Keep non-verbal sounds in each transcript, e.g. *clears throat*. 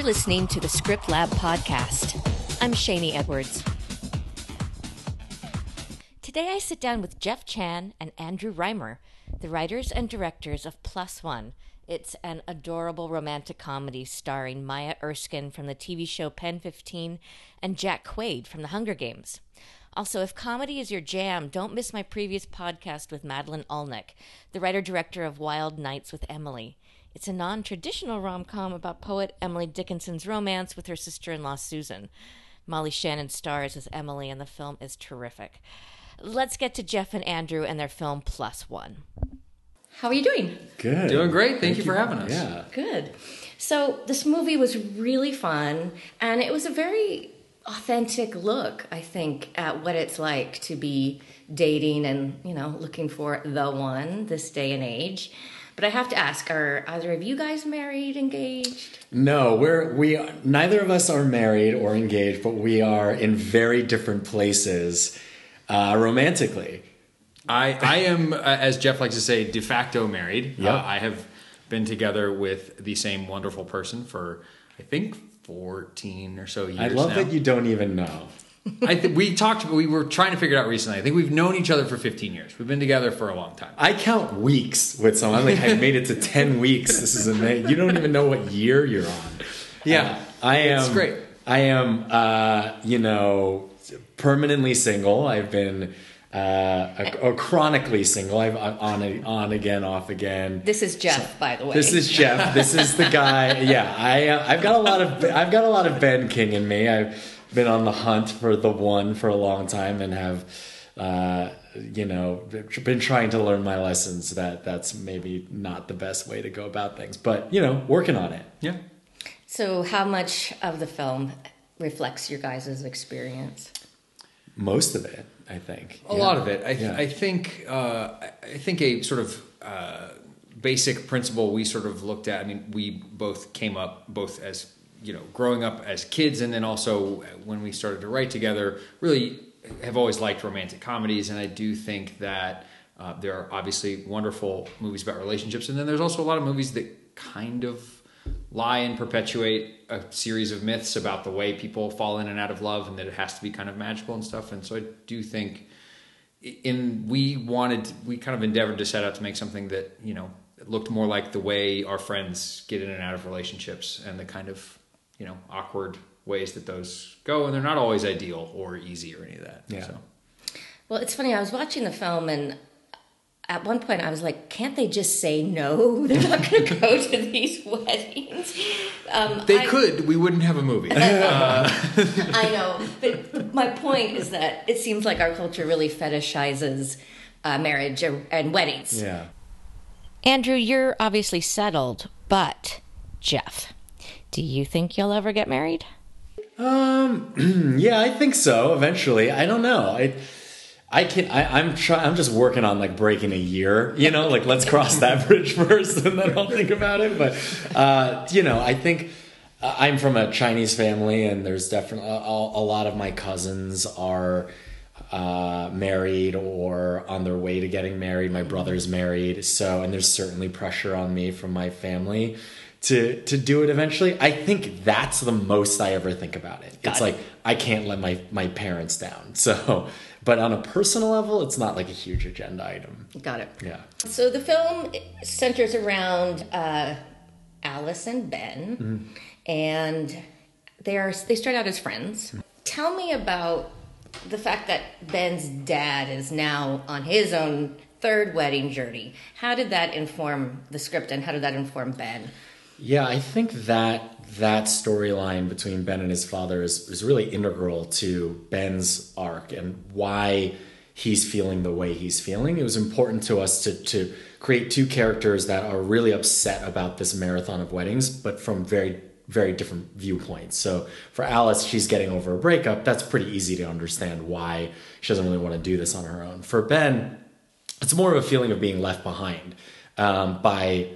You're listening to the Script Lab podcast. I'm Shanee Edwards. Today I sit down with Jeff Chan and Andrew Rhymer, the writers and directors of Plus One. It's an adorable romantic comedy starring Maya Erskine from the TV show Pen 15 and Jack Quaid from The Hunger Games. Also, if comedy is your jam, don't miss my previous podcast with Madeleine Olnek, the writer director of Wild Nights with Emily. It's a non traditional rom com about poet Emily Dickinson's romance with her sister in law Susan. Molly Shannon stars as Emily, and the film is terrific. Let's get to Jeff and Andrew and their film Plus One. How are you doing? Good. Doing great. Thank, you for having us. Yeah. Good. So, this movie was really fun, and it was a very authentic look, I think, at what it's like to be dating and, you know, looking for the one this day and age. But I have to ask, are either of you guys married, engaged? No, we're we neither of us are married or engaged, but we are in very different places uh, romantically. I, I am, uh, as Jeff likes to say, de facto married. Yep. Uh, I have been together with the same wonderful person for, I think, 14 or so years I love now. that you don't even know. I th- we talked, we were trying to figure it out recently. I think we've known each other for 15 years. We've been together for a long time. I count weeks with someone. I'm like, I made it to ten *laughs* weeks. This is amazing. You don't even know what year you're on. Yeah. Uh, I am. It's great. I am. Uh, you know, permanently single. I've been. Uh, a, a chronically single. I've uh, on on again, off again. This is Jeff, by the way. This is Jeff. This is the guy. Yeah, I uh, I've got a lot of I've got a lot of Ben King in me. I've been on the hunt for the one for a long time and have uh, you know been trying to learn my lessons that that's maybe not the best way to go about things. But you know, working on it. Yeah. So, how much of the film reflects your guys' experience? Most of it, I think. A Yeah. lot of it. I, Yeah. I think. Uh, I- I think a sort of uh, basic principle we sort of looked at. I mean, we both came up both as you know growing up as kids, and then also when we started to write together. Really, have always liked romantic comedies, and I do think that uh, there are obviously wonderful movies about relationships, and then there's also a lot of movies that kind of lie and perpetuate a series of myths about the way people fall in and out of love and that it has to be kind of magical and stuff and so i do think in we wanted we kind of endeavored to set out to make something that you know looked more like the way our friends get in and out of relationships and the kind of you know awkward ways that those go and they're not always ideal or easy or any of that Yeah. so Well, it's funny. I was watching the film, and at one point, I was like, "Can't they just say no? *laughs* They're not going to go to these *laughs* weddings." Um, they I- could we wouldn't have a movie *laughs* I know, but my point is that it seems like our culture really fetishizes uh, marriage and, and weddings. Yeah. Andrew, you're obviously settled, but Jeff, do you think you'll ever get married? Um. *clears throat* Yeah, I think so. Eventually, I don't know. I. I can. I, I'm trying. I'm just working on like breaking a year. You know, like let's cross that *laughs* bridge first, and then I'll think about it. But uh, you know, I think uh, I'm from a Chinese family, and there's definitely a, a lot of my cousins are uh, married or on their way to getting married. My brother's married, so and there's certainly pressure on me from my family to to do it eventually. I think that's the most I ever think about it. Got it's it. like I can't let my my parents down. *laughs* So, but on a personal level, it's not like a huge agenda item. Got it. Yeah. So the film centers around uh, Alice and Ben, and they are they start out as friends. Tell me about the fact that Ben's dad is now on his own third wedding journey. How did that inform the script, and how did that inform Ben? Yeah, I think that that storyline between Ben and his father is, is really integral to Ben's arc and why he's feeling the way he's feeling. It was important to us to to create two characters that are really upset about this marathon of weddings, but from very very different viewpoints. So for Alice, she's getting over a breakup. That's pretty easy to understand why she doesn't really want to do this on her own. For Ben, it's more of a feeling of being left behind um, by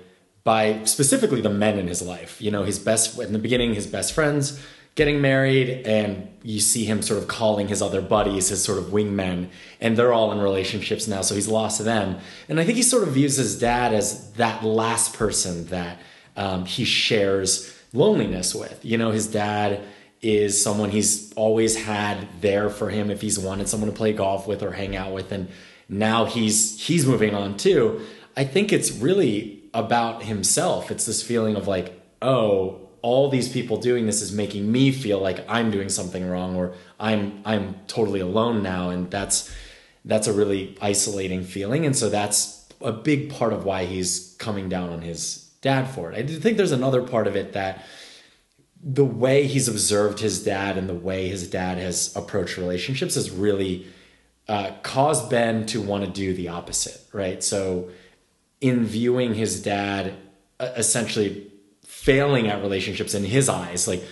by specifically the men in his life. You know, his best in the beginning, his best friends getting married, and you see him sort of calling his other buddies his sort of wingmen, and they're all in relationships now, so he's lost to them. And I think he sort of views his dad as that last person that um, he shares loneliness with. You know, his dad is someone he's always had there for him if he's wanted someone to play golf with or hang out with and now he's he's moving on too. I think it's really about himself. It's this feeling of like, oh, all these people doing this is making me feel like I'm doing something wrong or I'm I'm totally alone now and that's that's a really isolating feeling and so that's a big part of why he's coming down on his dad for it. I think there's another part of it that the way he's observed his dad and the way his dad has approached relationships has really uh, caused Ben to want to do the opposite, right? So, in viewing his dad uh, essentially failing at relationships in his eyes, like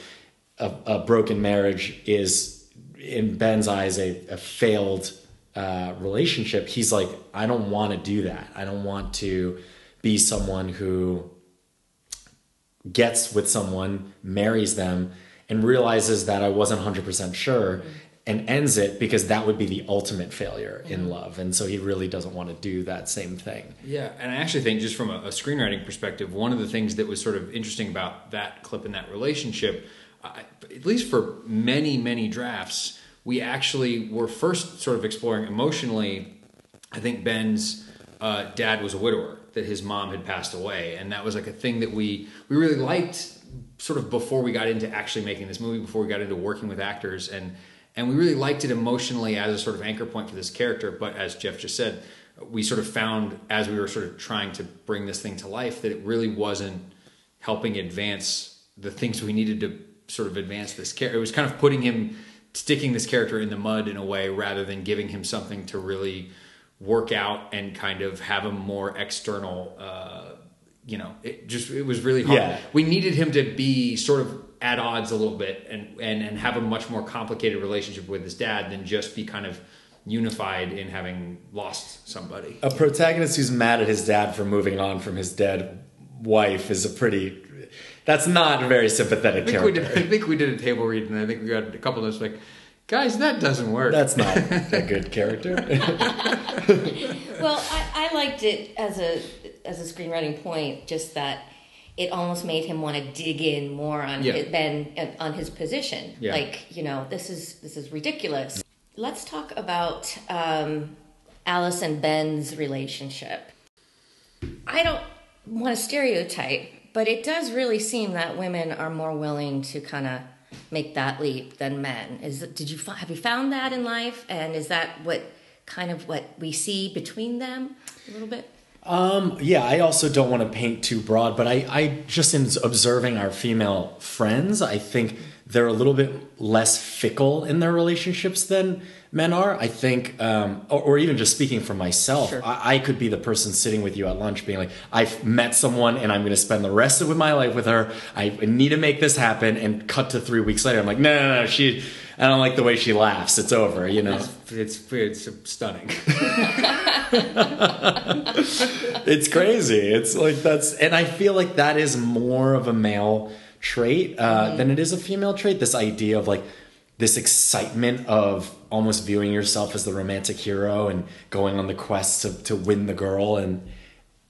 a, a broken marriage is in Ben's eyes a, a failed uh, relationship. He's like, I don't want to do that. I don't want to be someone who gets with someone, marries them, and realizes that I wasn't 100% sure and ends it because that would be the ultimate failure in love. And so he really doesn't want to do that same thing. Yeah. And I actually think, just from a, a screenwriting perspective, one of the things that was sort of interesting about that clip in that relationship, uh, at least for many, many drafts, we actually were first sort of exploring emotionally. I think Ben's uh, dad was a widower, that his mom had passed away. And that was like a thing that we, we really liked sort of before we got into actually making this movie, before we got into working with actors. And and we really liked it emotionally as a sort of anchor point for this character. But as Jeff just said, we sort of found as we were sort of trying to bring this thing to life that it really wasn't helping advance the things we needed to sort of advance this character. It was kind of putting him sticking this character in the mud in a way rather than giving him something to really work out and kind of have a more external uh, you know it just it was really hard Yeah. we needed him to be sort of at odds a little bit and, and and have a much more complicated relationship with his dad than just be kind of unified in having lost somebody. A protagonist who's mad at his dad for moving on from his dead wife is a pretty. That's not a very sympathetic I think, we character. did, I think we did a table read and I think we got a couple of those like, guys, that doesn't work. That's not *laughs* a good character. *laughs* Well, I, I liked it as a as a screenwriting point, just that it almost made him want to dig in more on Yeah. his, Ben uh, on his position. Yeah. Like you know, this is this is ridiculous. Let's talk about um, Alice and Ben's relationship. I don't want to stereotype, but it does really seem that women are more willing to kind of make that leap than men. Is did you have you found that in life, and is that what kind of what we see between them a little bit? Um, yeah, I also don't want to paint too broad, but I, I just in observing our female friends, I think they're a little bit less fickle in their relationships than men are. I think, um, or, or even just speaking for myself, Sure. I, I could be the person sitting with you at lunch being like, I've met someone and I'm going to spend the rest of my life with her. I need to make this happen. And cut to three weeks later, I'm like, no, no, no, she, I don't like the way she laughs. It's over, you know? it's it's stunning. *laughs* it's crazy. It's like that's, and I feel like that is more of a male trait uh, than it is a female trait. This idea of like this excitement of almost viewing yourself as the romantic hero and going on the quest to, to win the girl. And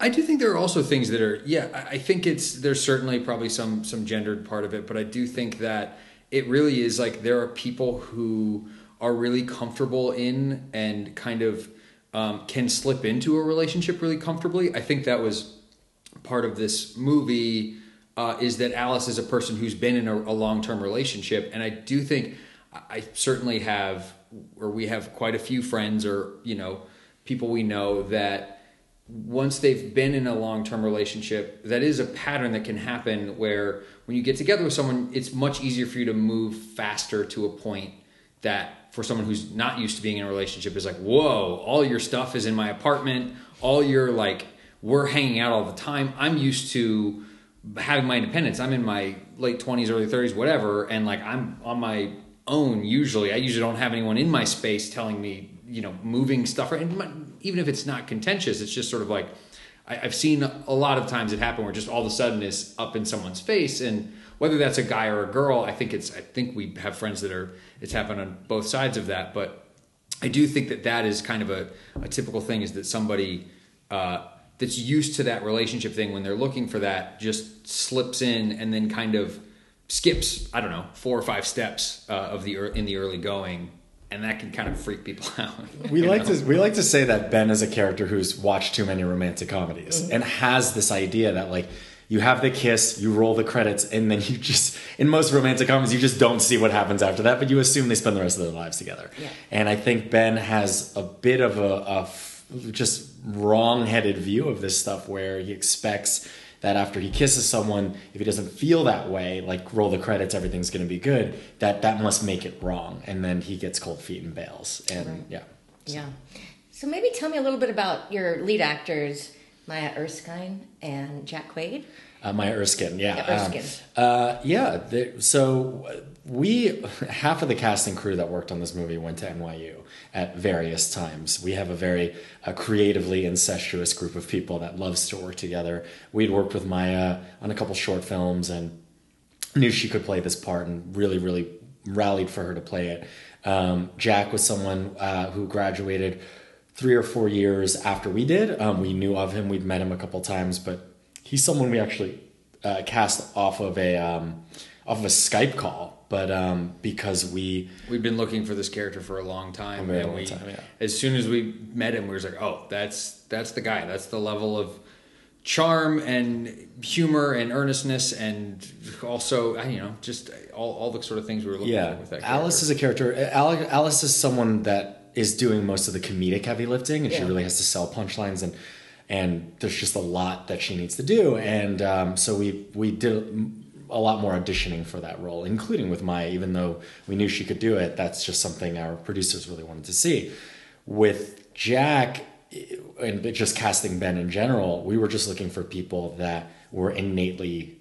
I do think there are also things that are yeah. I think it's there's certainly probably some some gendered part of it, but I do think that it really is like there are people who are really comfortable in and kind of um, can slip into a relationship really comfortably. I think that was part of this movie uh, is that Alice is a person who's been in a, a long term relationship, and I do think I- certainly have, or we have quite a few friends, or you know, people we know that once they've been in a long term relationship, that is a pattern that can happen where when you get together with someone, it's much easier for you to move faster to a point that for someone who's not used to being in a relationship is like, whoa, all your stuff is in my apartment, all your like, we're hanging out all the time. I'm used to having my independence. I'm in my late 20s, early 30s, whatever, and like I'm on my own usually. I usually don't have anyone in my space telling me, you know, moving stuff. And even if it's not contentious, it's just sort of like I, I've seen a lot of times it happen where just all of a sudden is up in someone's face, and whether that's a guy or a girl, I think it's. I think we have friends that are. It's happened on both sides of that, but I do think that that is kind of a, a typical thing is that somebody uh, that's used to that relationship thing when they're looking for that just slips in and then kind of skips I don't know four or five steps uh, of the in the early going and that can kind of freak people *laughs* out. We like know? to we like to say that Ben is a character who's watched too many romantic comedies mm-hmm. and has this idea that like you have the kiss, you roll the credits, and then you just in most romantic comedies you just don't see what happens after that, but you assume they spend the rest of their lives together. Yeah. And I think Ben has a bit of a, a just wrong-headed view of this stuff where he expects that after he kisses someone, if he doesn't feel that way, like roll the credits, everything's going to be good. That that must make it wrong, and then he gets cold feet and bails. And right. yeah, so. yeah. So maybe tell me a little bit about your lead actors, Maya Erskine and Jack Quaid. Uh, Maya Erskine, yeah, yeah Erskine. Um, uh, yeah. so we *laughs* half of the cast and crew that worked on this movie went to NYU at various times. We have a very uh, creatively incestuous group of people that loves to work together. We'd worked with Maya on a couple short films and knew she could play this part and really, really rallied for her to play it. Um, Jack was someone uh, who graduated three or four years after we did. Um, we knew of him, we'd met him a couple times, but he's someone we actually uh, cast off of a um, off of a Skype call but um, because we we've been looking for this character for a long time, a and long we, time, yeah. as soon as we met him, we were like, oh, that's that's the guy. That's the level of charm and humor and earnestness, and also you know just all, all the sort of things we were looking yeah. for with that. Character. Alice is a character. Alice is someone that is doing most of the comedic heavy lifting, and yeah. she really has to sell punchlines and and there's just a lot that she needs to do and um, so we we did a lot more auditioning for that role, including with Maya, even though we knew she could do it. That's just something our producers really wanted to see. With Jack, and just casting Ben in general, we were just looking for people that were innately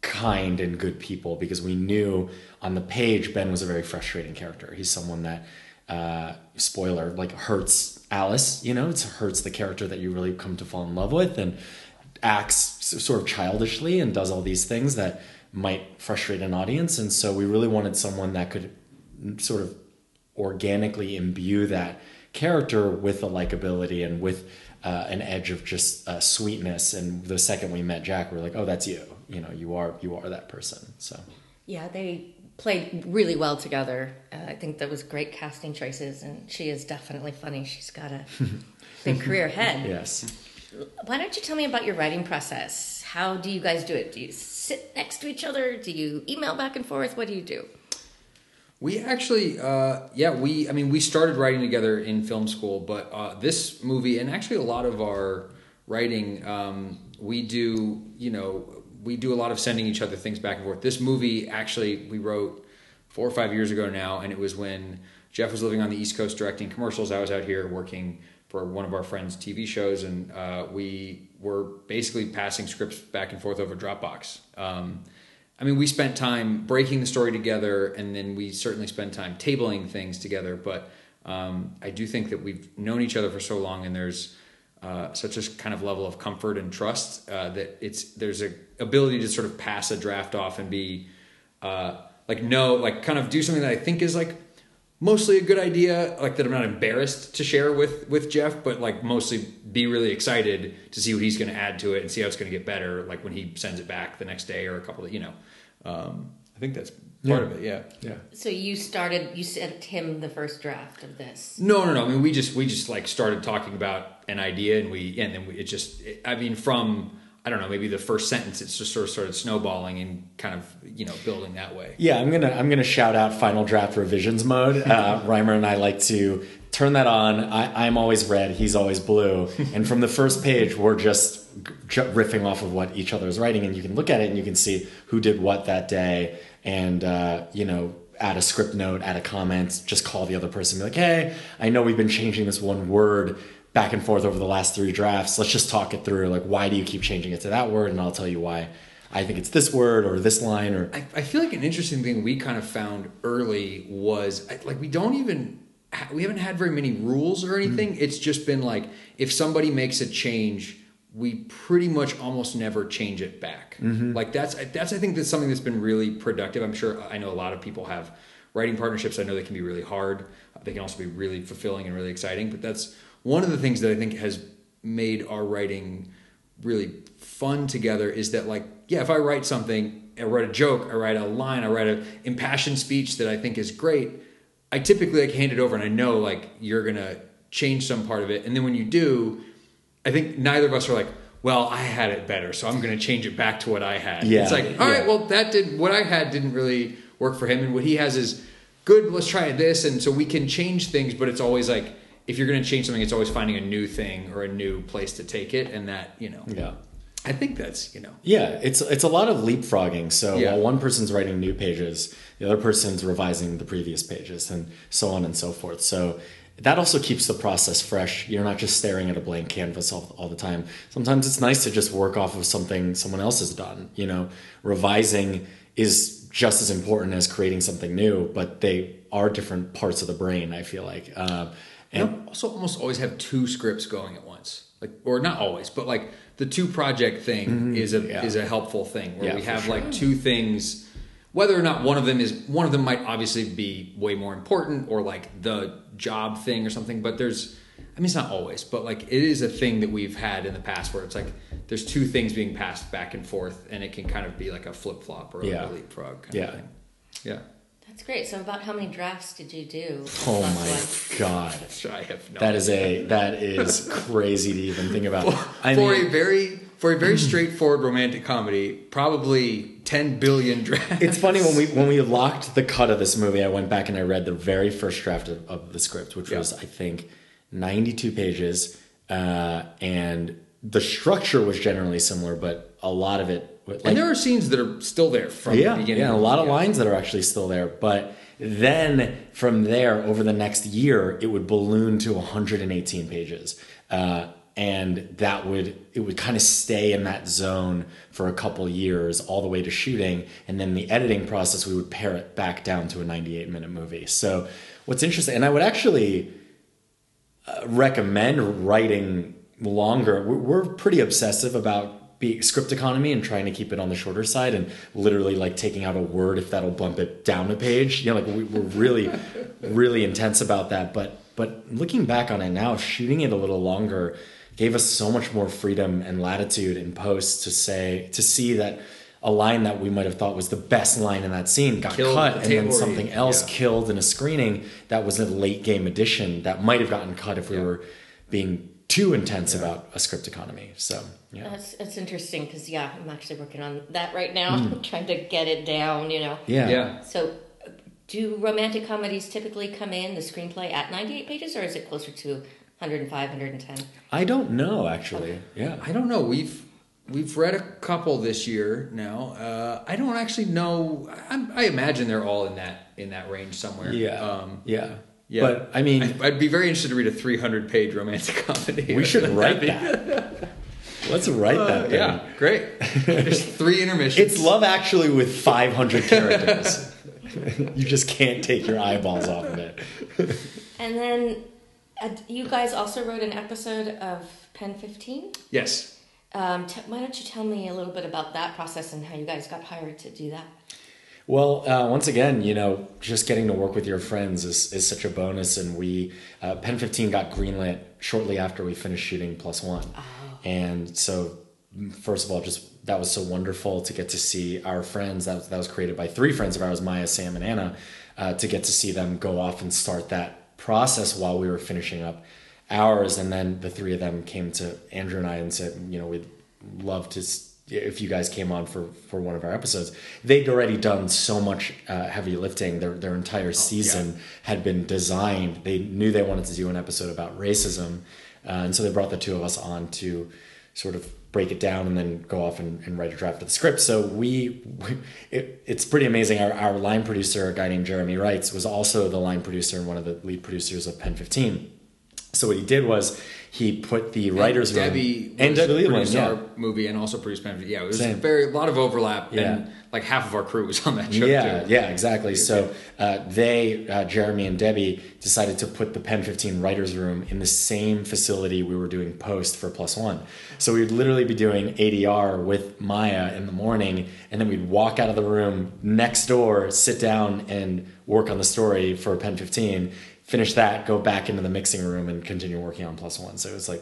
kind and good people because we knew on the page Ben was a very frustrating character. He's someone that, uh, spoiler, like hurts Alice. You know, it hurts the character that you really come to fall in love with and acts sort of childishly and does all these things that might frustrate an audience. And so we really wanted someone that could sort of organically imbue that character with a likability and with uh, an edge of just uh, sweetness. And the second we met Jack, we are like, oh, that's you. You know, you are you are that person. So yeah, they played really well together. Uh, I think that was great casting choices, and she is definitely funny. She's got a *laughs* big career ahead. Yes. Why don't you tell me about your writing process? How do you guys do it? Do you sit next to each other? Do you email back and forth? What do you do? We actually, uh, yeah, we, I mean, we started writing together in film school, but uh, this movie, and actually a lot of our writing, um, we do, you know, we do a lot of sending each other things back and forth. This movie, actually, we wrote four or five years ago now, and it was when Jeff was living on the East Coast directing commercials. I was out here working for one of our friends' TV shows, and uh, we were basically passing scripts back and forth over Dropbox. Um, I mean, we spent time breaking the story together, and then we certainly spent time tabling things together. But um, I do think that we've known each other for so long, and there's uh, such a kind of level of comfort and trust uh, that it's there's a ability to sort of pass a draft off and be uh, like no, like kind of do something that I think is like mostly a good idea like that i'm not embarrassed to share with with jeff but like mostly be really excited to see what he's going to add to it and see how it's going to get better like when he sends it back the next day or a couple of you know um, i think that's part yeah. of it yeah yeah so you started you sent him the first draft of this no no no i mean we just we just like started talking about an idea and we and then we, it just it, i mean from I don't know, maybe the first sentence, it's just sort of started snowballing and kind of, you know, building that way. Yeah, I'm gonna I'm gonna shout out Final Draft revisions mode. Uh, Rhymer and I like to turn that on. I, I'm always red, he's always blue, and from the first page, we're just riffing off of what each other is writing, and you can look at it and you can see who did what that day, and uh, you know, add a script note, add a comment, just call the other person, be like, hey, I know we've been changing this one word back and forth over the last three drafts. Let's just talk it through. Like, why do you keep changing it to that word? And I'll tell you why. I think it's this word or this line or. I, I feel like an interesting thing we kind of found early was like we don't even we haven't had very many rules or anything. Mm-hmm. It's just been like if somebody makes a change, we pretty much almost never change it back. Mm-hmm. Like that's that's I think that's something that's been really productive. I'm sure I know a lot of people have writing partnerships. I know they can be really hard. They can also be really fulfilling and really exciting. But that's one of the things that I think has made our writing really fun together is that like yeah if i write something i write a joke i write a line i write an impassioned speech that i think is great i typically like hand it over and i know like you're gonna change some part of it and then when you do i think neither of us are like well i had it better so i'm gonna change it back to what i had Yeah, it's like all right yeah. well that did what i had didn't really work for him and what he has is good let's try this and so we can change things but it's always like if you're going to change something it's always finding a new thing or a new place to take it and that you know Yeah. i think that's you know Yeah, it's it's a lot of leapfrogging. So Yeah. while one person's writing new pages, the other person's revising the previous pages, and so on and so forth. So that also keeps the process fresh. You're not just staring at a blank canvas all, all the time. Sometimes it's nice to just work off of something someone else has done. You know, revising is just as important as creating something new, but they are different parts of the brain. I feel like, uh, and and also almost always have two scripts going at once like or not always but like the two project thing is a Mm-hmm. Yeah. is a helpful thing where Yeah, we have sure. like two things whether or not one of them is one of them might obviously be way more important or like the job thing or something but there's i mean it's not always but like it is a thing that we've had in the past where it's like there's two things being passed back and forth and it can kind of be like a flip-flop or Yeah. a leapfrog kind Yeah. of thing yeah That's great. So, about how many drafts did you do? oh my one? god, *laughs* I have no that is a that is *laughs* crazy to even think about. I for a very for a very *clears throat* straightforward romantic comedy, probably ten billion drafts. It's funny when we when we locked the cut of this movie, I went back and I read the very first draft of, of the script, which Yeah. was I think ninety two pages, uh, and the structure was generally similar, but a lot of it, like, and there are scenes that are still there from yeah, the beginning. yeah, a lot of lines that are actually still there, but then from there over the next year, it would balloon to 118 pages. Uh, and that would it would kind of stay in that zone for a couple years all the way to shooting and then the editing process we would pare it back down to a 98 minute movie. So what's interesting and i would actually uh, recommend writing longer. We're, pretty obsessive about be, script economy and trying to keep it on the shorter side and literally like taking out a word if that'll bump it down a page. You know like we, we're really really intense about that. But but looking back on it now shooting it a little longer gave us so much more freedom and latitude in post to say to see that a line that we might have thought was the best line in that scene got Killed cut the and then something else Yeah. killed in a screening that was a late game addition that might have gotten cut if we Yeah. were being too intense about a script economy so yeah That's, that's interesting because, yeah, I'm actually working on that right now, *laughs* trying to get it down, you know. Yeah yeah. So, uh, do romantic comedies typically come in the screenplay at 98 pages, or is it closer to 105, 110? i don't know actually yeah I don't know. We've we've read a couple this year now. Uh, I don't actually know. I, I imagine they're all in that in that range somewhere. yeah Um, yeah yeah. but i mean I'd, I'd be very interested to read a 300 page romantic *laughs* comedy. we should write That'd that *laughs* let's write that Uh, thing. yeah, great. There's three intermissions. it's love actually with 500 *laughs* characters you just can't take your eyeballs off of it And then uh, you guys also wrote an episode of Pen 15. Yes. Um, t- why don't you tell me a little bit about that process and how you guys got hired to do that? Well, uh, once again, you know, just getting to work with your friends is, is such a bonus. And we, uh, Pen 15 got greenlit shortly after we finished shooting Plus One. Oh. And so, first of all, just that was so wonderful to get to see our friends. That was, that was created by three friends of ours, Maya, Sam, and Anna, uh, to get to see them go off and start that process while we were finishing up ours. And then the three of them came to Andrew and I and said, you know, we'd love to. If you guys came on for, for one of our episodes, they'd already done so much uh, heavy lifting. Their their entire season had been designed. They knew they wanted to do an episode about racism, uh, and so they brought the two of us on to sort of break it down and then go off and, and write a draft of the script. So we, we it, it's pretty amazing. Our, our line producer, a guy named Jeremy Wrights, was also the line producer and one of the lead producers of Pen 15. So what he did was he put the writers room Debbie and was- Debbie produced yeah. our movie and also produced Pen. Yeah, it was Same. a very a lot of overlap. Yeah. And like half of our crew was on that show yeah, too. yeah, exactly. So uh, they, uh, Jeremy and Debbie, decided to put the Pen 15 writers' room in the same facility we were doing post for Plus One. So we'd literally be doing ADR with Maya in the morning, and then we'd walk out of the room next door, sit down, and work on the story for Pen 15. Finish that, go back into the mixing room, and continue working on Plus One. So it was like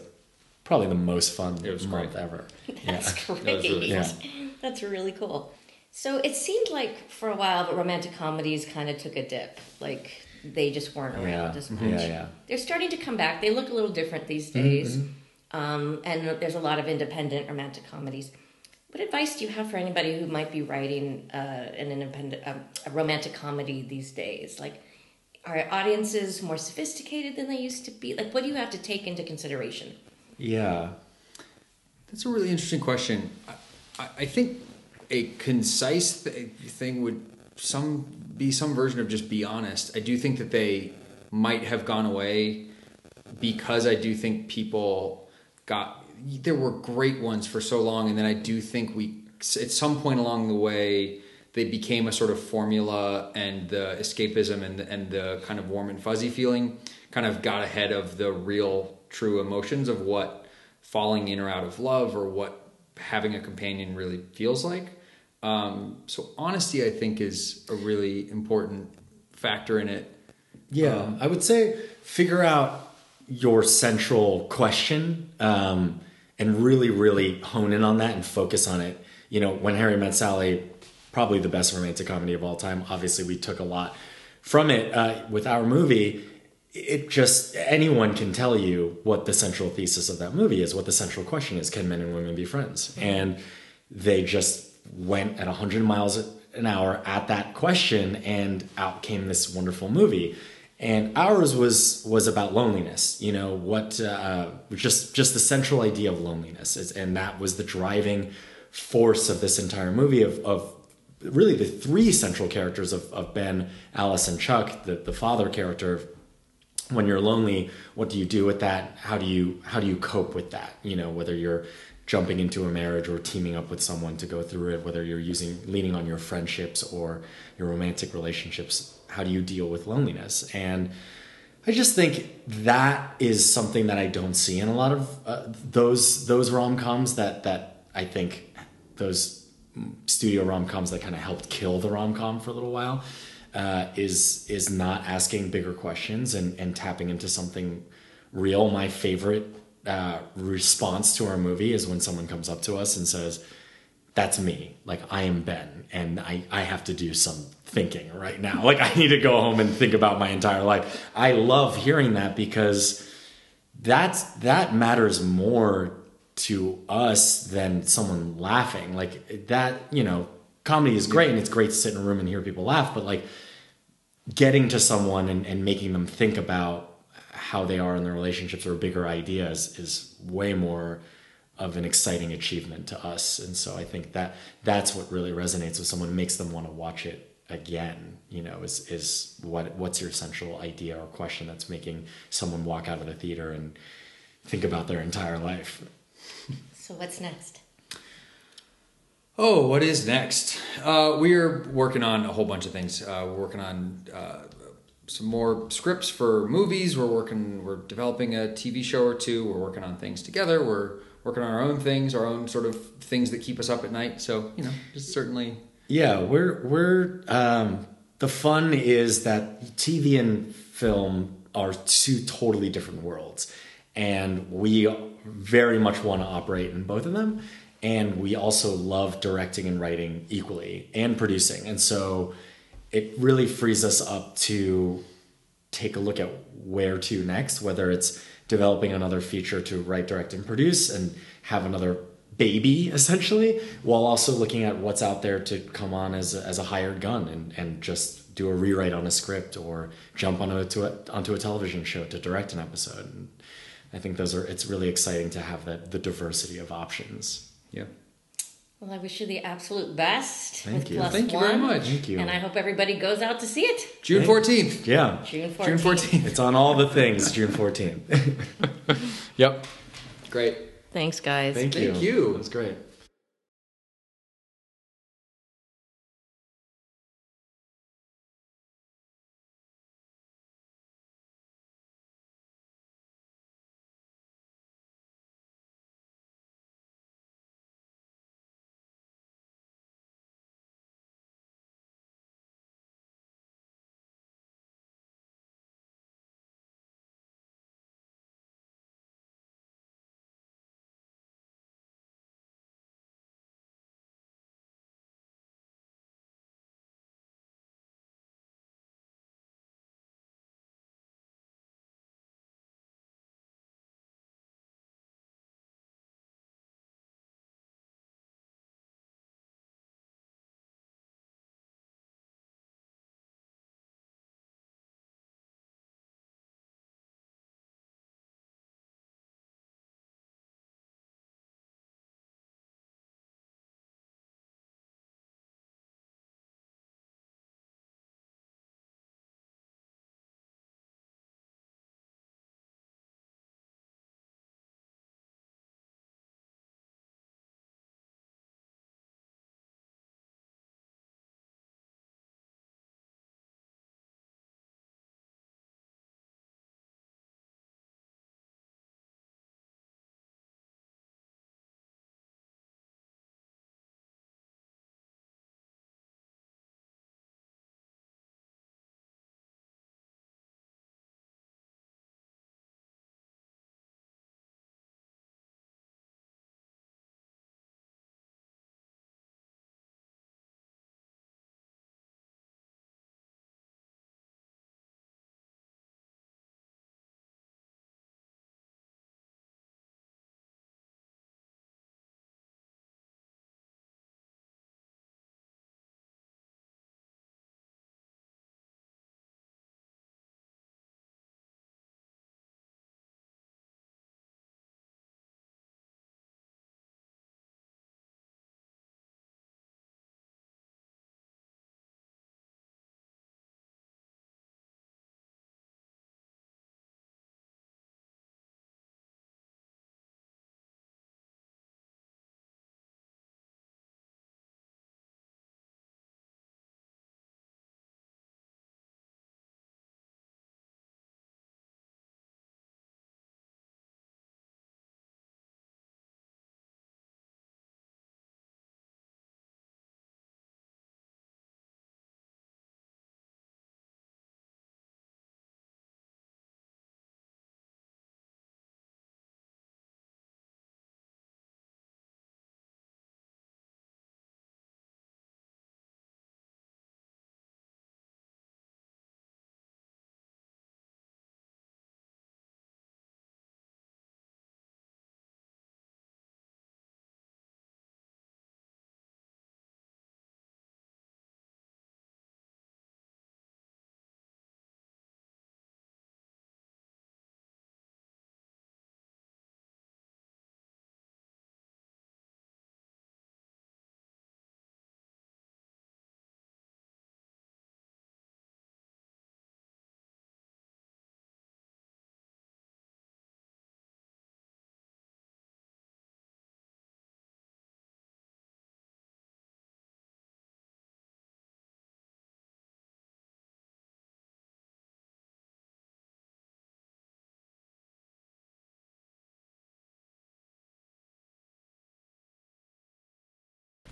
probably the most fun It was month great. ever. *laughs* That's yeah. great. That was really fun. *laughs* That's really cool. So it seemed like for a while that romantic comedies kind of took a dip. Like they just weren't around Yeah. as much. Yeah, yeah. They're starting to come back. They look a little different these days. Um, and there's a lot of independent romantic comedies. What advice do you have for anybody who might be writing uh, an independent um, a romantic comedy these days? Like, are audiences more sophisticated than they used to be? Like, what do you have to take into consideration? Yeah. That's a really interesting question. I, I, I think a concise th- thing would some be some version of just be honest. I do think that they might have gone away because I do think people got there were great ones for so long, and then I do think we at some point along the way they became a sort of formula, and the escapism and the, and the kind of warm and fuzzy feeling kind of got ahead of the real true emotions of what falling in or out of love or what having a companion really feels like. Um, so honesty, I think, is a really important factor in it. Yeah, I would say figure out your central question um, and really, really hone in on that and focus on it. You know, when Harry met Sally, probably the best romantic comedy of all time. Obviously, we took a lot from it uh, with our movie. It just anyone can tell you what the central thesis of that movie is, what the central question is: Can men and women be friends? And they just went at 100 miles an hour at that question, and out came this wonderful movie and ours was was about loneliness you know what uh, just just the central idea of loneliness is, and that was the driving force of this entire movie of, of really the three central characters of, of ben alice and chuck the, the father character when you're lonely what do you do with that? How do you how do you cope with that? You know whether you're jumping into a marriage or teaming up with someone to go through it whether you're using leaning on your friendships or your romantic relationships how do you deal with loneliness? And i just think that is something that i don't see in a lot of uh, those those rom-coms that that i think those studio rom-coms that kind of helped kill the rom-com for a little while uh, is is not asking bigger questions and and tapping into something real. My favorite uh, response to our movie is when someone comes up to us and says that's me. Like i am ben and i i have to do some thinking right now. *laughs* Like i need to go home and think about my entire life. I love hearing that because that's that matters more to us than someone laughing. Like that you know comedy is great and it's great to sit in a room and hear people laugh but like getting to someone and, and making them think about how they are in their relationships or bigger ideas is way more of an exciting achievement to us. And so i think that that's what really resonates with someone makes them want to watch it again you know is is what what's your central idea or question that's making someone walk out of the theater and think about their entire life So what's next? Oh, what is next? Uh, we're working on a whole bunch of things. Uh, we're working on uh, some more scripts for movies. We're working. We're developing a TV show or two. We're working on things together. We're working on our own things, our own sort of things that keep us up at night. So you know, just certainly. Yeah, we're we're um, the fun is that TV and film are two totally different worlds, and we very much want to operate in both of them. And we also love directing and writing equally and producing, and so it really frees us up to take a look at where to next, whether it's developing another feature to write, direct, and produce, and have another baby essentially, while also looking at what's out there to come on as a, as a hired gun and, and just do a rewrite on a script or jump onto a, to a, onto a television show to direct an episode. And I think those are it's really exciting to have that the diversity of options. Yeah. Well, I wish you the absolute best. Thank with you. Plus Thank you very much. Thank you. And I hope everybody goes out to see it. June fourteenth. Yeah, June 14th. June fourteenth. it's on all the things. June fourteenth. *laughs* Yep. Great. Thanks, guys. Thank you. Thank you. That's great.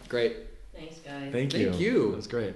Great. Thanks, guys. Thank you. Thank you. That was great.